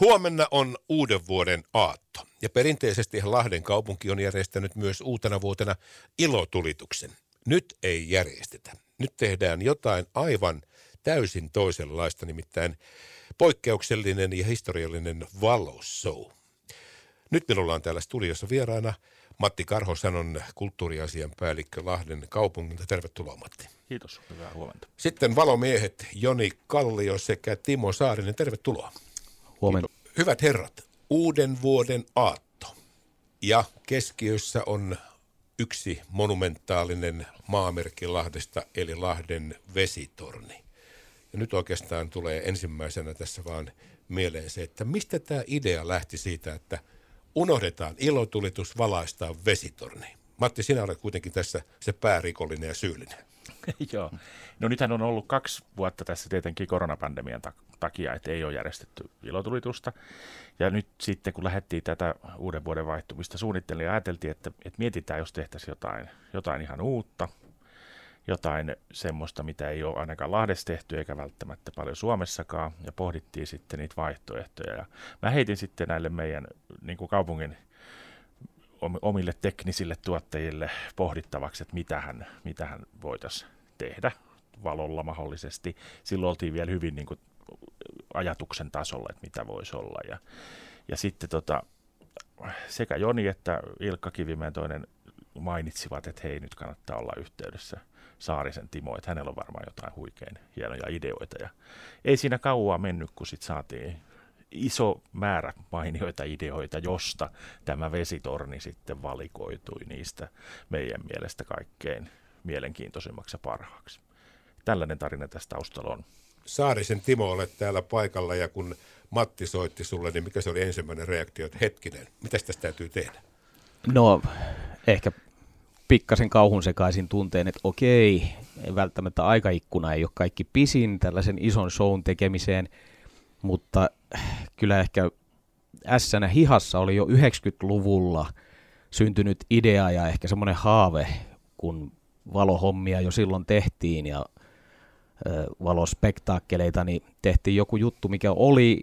Huomenna on uuden vuoden aatto ja perinteisesti Lahden kaupunki on järjestänyt myös uutena vuotena ilotulituksen. Nyt ei järjestetä. Nyt tehdään jotain aivan täysin toisenlaista, nimittäin poikkeuksellinen ja historiallinen valoshow. Nyt minulla on täällä studiossa vieraana Matti Karho, sanon kulttuuriasian päällikkö Lahden kaupungilta. Tervetuloa Matti. Kiitos, hyvää huomenta. Sitten valomiehet Joni Kallio sekä Timo Saarinen, tervetuloa. Huomenta. Hyvät herrat, uuden vuoden aatto. Ja keskiössä on yksi monumentaalinen maamerkki Lahdesta, eli Lahden vesitorni. Ja nyt oikeastaan tulee ensimmäisenä tässä vaan mieleen se, että mistä tämä idea lähti siitä, että unohdetaan ilotulitus, valaistaan vesitorni. Matti, sinä olet kuitenkin tässä se päärikollinen ja syyllinen. Joo. No nythän on ollut kaksi vuotta tässä tietenkin koronapandemian takia, että ei ole järjestetty ilotulitusta. Ja nyt sitten kun lähdettiin tätä uuden vuoden vaihtumista suunnittelemaan, niin ajateltiin, että, että mietitään, jos tehtäisiin jotain, jotain ihan uutta, jotain semmoista, mitä ei ole ainakaan Lahdessa tehty eikä välttämättä paljon Suomessakaan, ja pohdittiin sitten niitä vaihtoehtoja. Ja mä heitin sitten näille meidän niin kuin kaupungin omille teknisille tuottajille pohdittavaksi, että mitähän, mitähän voitaisiin tehdä valolla mahdollisesti. Silloin oltiin vielä hyvin niin kuin ajatuksen tasolla, että mitä voisi olla. Ja, ja sitten tota, sekä Joni että Ilkka Kivimäen toinen mainitsivat, että hei, nyt kannattaa olla yhteydessä Saarisen Timo, että hänellä on varmaan jotain huikein hienoja ideoita. Ja ei siinä kauaa mennyt, kun sitten saatiin iso määrä mainioita ideoita, josta tämä vesitorni sitten valikoitui niistä meidän mielestä kaikkein mielenkiintoisimmaksi ja parhaaksi. Tällainen tarina tästä taustalla on. Saarisen Timo, olet täällä paikalla ja kun Matti soitti sulle, niin mikä se oli ensimmäinen reaktio, että hetkinen, mitä tästä täytyy tehdä? No, ehkä pikkasen kauhun sekaisin tunteen, että okei, ei välttämättä aikaikkuna ei ole kaikki pisin tällaisen ison shown tekemiseen, mutta kyllä ehkä ässänä hihassa oli jo 90-luvulla syntynyt idea ja ehkä semmoinen haave, kun valohommia jo silloin tehtiin ja valospektaakkeleita, niin tehtiin joku juttu, mikä oli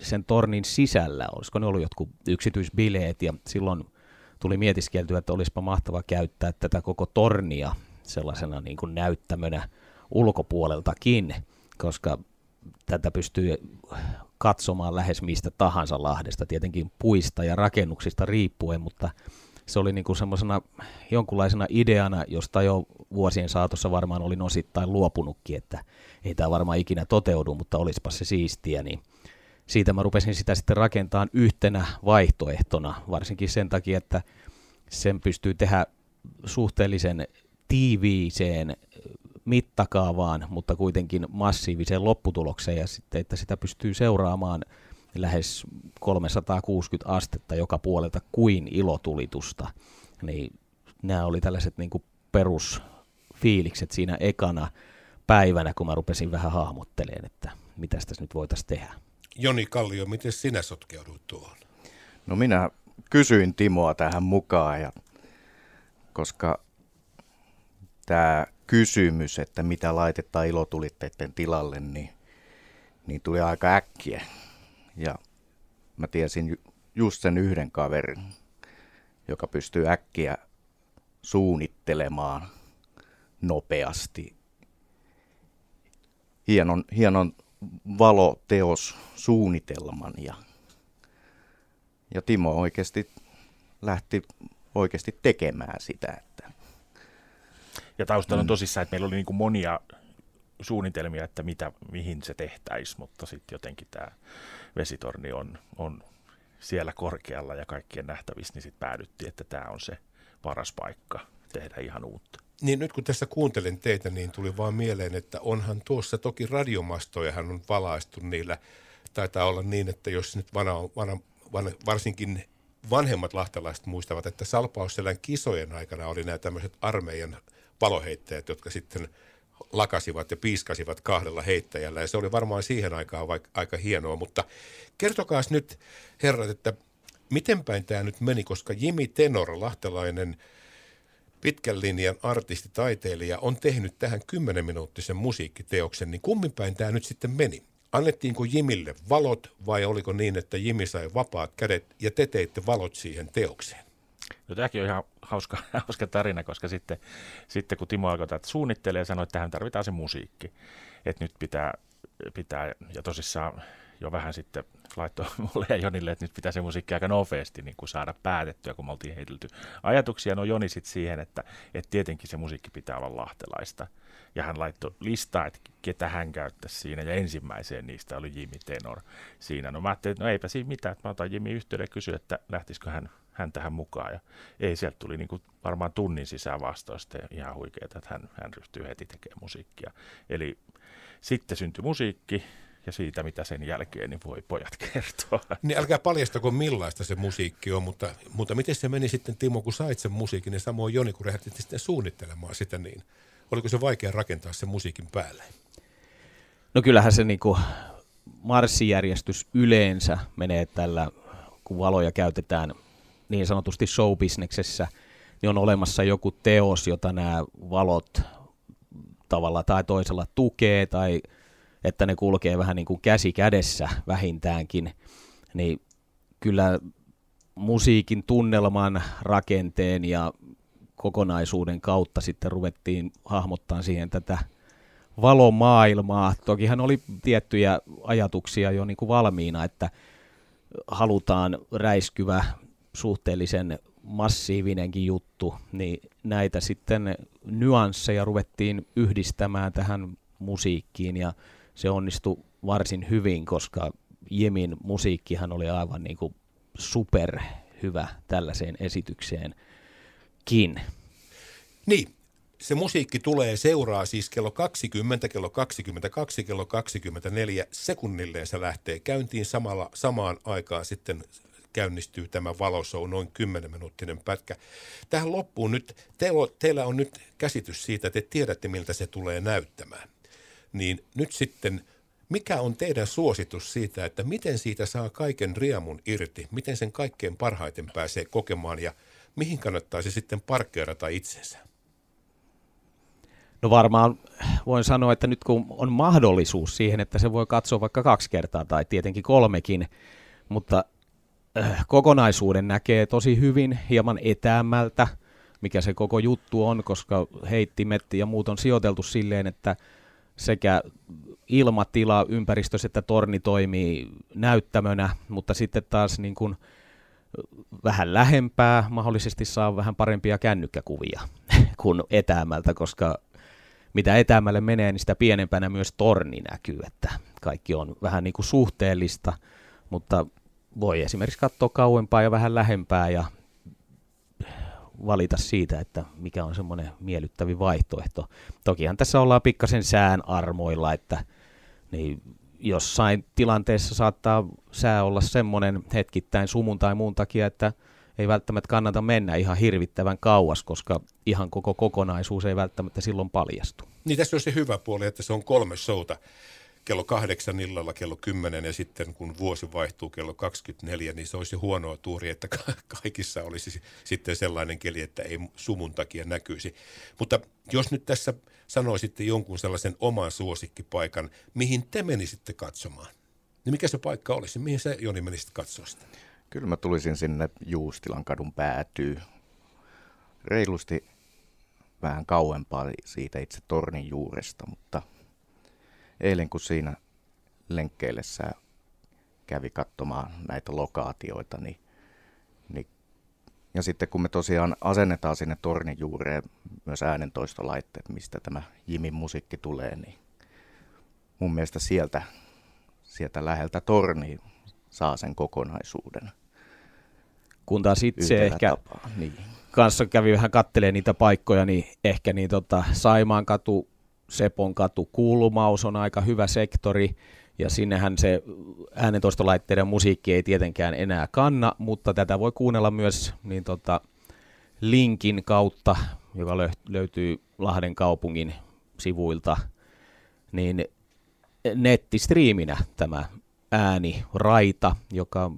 sen tornin sisällä. Olisiko ne ollut jotkut yksityisbileet ja silloin tuli mietiskeltyä, että olisipa mahtava käyttää tätä koko tornia sellaisena niin kuin näyttämönä ulkopuoleltakin, koska tätä pystyy katsomaan lähes mistä tahansa Lahdesta, tietenkin puista ja rakennuksista riippuen, mutta se oli niin kuin semmoisena jonkunlaisena ideana, josta jo vuosien saatossa varmaan olin osittain luopunutkin, että ei tämä varmaan ikinä toteudu, mutta olisipa se siistiä, niin siitä mä rupesin sitä sitten rakentamaan yhtenä vaihtoehtona, varsinkin sen takia, että sen pystyy tehdä suhteellisen tiiviiseen mittakaavaan, mutta kuitenkin massiiviseen lopputulokseen ja sitten, että sitä pystyy seuraamaan lähes 360 astetta joka puolelta kuin ilotulitusta. Niin nämä oli tällaiset niin kuin perusfiilikset siinä ekana päivänä, kun mä rupesin vähän hahmottelemaan, että mitä tässä nyt voitaisiin tehdä. Joni Kallio, miten sinä sotkeudut tuohon? No minä kysyin Timoa tähän mukaan, ja, koska tämä kysymys, että mitä laitetaan ilotulitteiden tilalle, niin, niin tuli aika äkkiä. Ja mä tiesin just sen yhden kaverin, joka pystyy äkkiä suunnittelemaan nopeasti hienon, hienon valoteossuunnitelman. Ja, ja Timo oikeasti lähti oikeasti tekemään sitä. Että. Ja taustalla on mm. tosissaan, että meillä oli niin kuin monia suunnitelmia, että mitä, mihin se tehtäisiin, mutta sitten jotenkin tämä vesitorni on, on siellä korkealla ja kaikkien nähtävissä, niin sitten päädyttiin, että tämä on se paras paikka tehdä ihan uutta. Niin nyt kun tässä kuuntelen teitä, niin tuli vaan mieleen, että onhan tuossa toki radiomastoja, hän on valaistu niillä. Taitaa olla niin, että jos nyt vana, vana, vana, varsinkin vanhemmat lahtelaiset muistavat, että Salpausselän kisojen aikana oli nämä tämmöiset armeijan paloheittäjät, jotka sitten lakasivat ja piiskasivat kahdella heittäjällä. Ja se oli varmaan siihen aikaan vaikka aika hienoa, mutta kertokaa nyt herrat, että miten päin tämä nyt meni, koska Jimi Tenor, lahtelainen – pitkän linjan artisti, taiteilija on tehnyt tähän 10-minuuttisen musiikkiteoksen, niin kummin päin tämä nyt sitten meni? annettiinko Jimille valot vai oliko niin, että Jimi sai vapaat kädet ja te teitte valot siihen teokseen? No tämäkin on ihan hauska, hauska tarina, koska sitten, sitten kun Timo alkoi tätä suunnittelee ja sanoi, että tähän tarvitaan se musiikki, että nyt pitää, pitää ja tosissaan jo vähän sitten laittoi mulle ja Jonille, että nyt pitää se musiikki aika nopeasti niin kuin saada päätettyä, kun me oltiin heitelty ajatuksia. No Joni sitten siihen, että, että tietenkin se musiikki pitää olla lahtelaista. Ja hän laittoi listaa, että ketä hän käyttäisi siinä, ja ensimmäiseen niistä oli Jimmy Tenor siinä. No mä ajattelin, että no eipä siinä mitään, että mä otan Jimmy yhteyden ja kysyn, että lähtisikö hän, hän tähän mukaan. Ja ei, sieltä tuli niin kuin varmaan tunnin sisään vastausta ja ihan huikeaa, että hän, hän ryhtyy heti tekemään musiikkia. Eli sitten syntyi musiikki, ja siitä, mitä sen jälkeen, niin voi pojat kertoa. Niin älkää paljastako millaista se musiikki on, mutta, mutta miten se meni sitten Timo, kun sait sen musiikin, niin samoin Joni, kun lähdit sitten suunnittelemaan sitä niin. Oliko se vaikea rakentaa sen musiikin päälle? No kyllähän se niin kuin marssijärjestys yleensä menee tällä, kun valoja käytetään niin sanotusti showbisneksessä, niin on olemassa joku teos, jota nämä valot tavalla tai toisella tukee tai – että ne kulkee vähän niin kuin käsi kädessä vähintäänkin, niin kyllä musiikin tunnelman, rakenteen ja kokonaisuuden kautta sitten ruvettiin hahmottaa siihen tätä valomaailmaa. Tokihan oli tiettyjä ajatuksia jo niin kuin valmiina, että halutaan räiskyvä, suhteellisen massiivinenkin juttu, niin näitä sitten nyansseja ruvettiin yhdistämään tähän musiikkiin ja se onnistui varsin hyvin, koska Jemin musiikkihan oli aivan niin kuin super hyvä tällaiseen esitykseenkin. Niin, se musiikki tulee seuraa siis kello 20, kello 22, kello 24 sekunnilleen se lähtee käyntiin samalla, samaan aikaan sitten käynnistyy tämä valoshow, noin 10 minuuttinen pätkä. Tähän loppuun nyt, teillä on nyt käsitys siitä, että te tiedätte miltä se tulee näyttämään niin nyt sitten mikä on teidän suositus siitä, että miten siitä saa kaiken riemun irti, miten sen kaikkein parhaiten pääsee kokemaan ja mihin kannattaisi sitten parkkeerata itsensä? No varmaan voin sanoa, että nyt kun on mahdollisuus siihen, että se voi katsoa vaikka kaksi kertaa tai tietenkin kolmekin, mutta äh, kokonaisuuden näkee tosi hyvin, hieman etäämältä, mikä se koko juttu on, koska heittimet ja muut on sijoiteltu silleen, että – sekä ilmatila ympäristössä että torni toimii näyttämönä, mutta sitten taas niin kuin vähän lähempää mahdollisesti saa vähän parempia kännykkäkuvia kuin etäämältä, koska mitä etäämälle menee, niin sitä pienempänä myös torni näkyy, että kaikki on vähän niin kuin suhteellista, mutta voi esimerkiksi katsoa kauempaa ja vähän lähempää ja valita siitä, että mikä on semmoinen miellyttävi vaihtoehto. Tokihan tässä ollaan pikkasen sään armoilla, että niin jossain tilanteessa saattaa sää olla semmoinen hetkittäin sumun tai muun takia, että ei välttämättä kannata mennä ihan hirvittävän kauas, koska ihan koko kokonaisuus ei välttämättä silloin paljastu. Niin tässä on se hyvä puoli, että se on kolme showta kello kahdeksan illalla kello kymmenen ja sitten kun vuosi vaihtuu kello 24, niin se olisi huonoa tuuri, että kaikissa olisi sitten sellainen keli, että ei sumun takia näkyisi. Mutta jos nyt tässä sanoisitte jonkun sellaisen oman suosikkipaikan, mihin te menisitte katsomaan, niin mikä se paikka olisi? Mihin sä Joni menisit katsoa sitä? Kyllä mä tulisin sinne Juustilan kadun päätyy. Reilusti vähän kauempaa siitä itse tornin juuresta, mutta – eilen kun siinä lenkkeillessä kävi katsomaan näitä lokaatioita, niin, niin ja sitten kun me tosiaan asennetaan sinne tornin juureen myös äänentoistolaitteet, mistä tämä Jimin musiikki tulee, niin mun mielestä sieltä, sieltä läheltä torni saa sen kokonaisuuden. Kun taas itse ehkä tapaa. Niin. kanssa kävi vähän kattelee niitä paikkoja, niin ehkä niin tota Saimaan katu Sepon katu Kulmaus on aika hyvä sektori, ja sinnehän se äänentoistolaitteiden musiikki ei tietenkään enää kanna, mutta tätä voi kuunnella myös niin tota, linkin kautta, joka löytyy Lahden kaupungin sivuilta, niin nettistriiminä tämä ääni raita, joka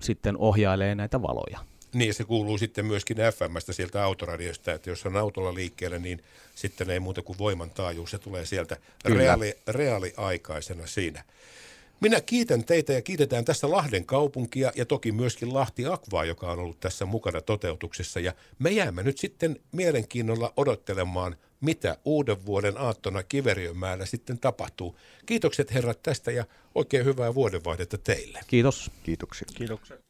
sitten ohjailee näitä valoja. Niin, ja se kuuluu sitten myöskin FMstä sieltä autoradiosta, että jos on autolla liikkeellä, niin sitten ei muuta kuin voiman taajuus, se tulee sieltä reaali, reaaliaikaisena siinä. Minä kiitän teitä ja kiitetään tässä Lahden kaupunkia ja toki myöskin Lahti Akvaa, joka on ollut tässä mukana toteutuksessa. Ja me jäämme nyt sitten mielenkiinnolla odottelemaan, mitä uuden vuoden aattona Kiveriönmäellä sitten tapahtuu. Kiitokset herrat tästä ja oikein hyvää vuodenvaihdetta teille. Kiitos. Kiitoksia. Kiitoksia.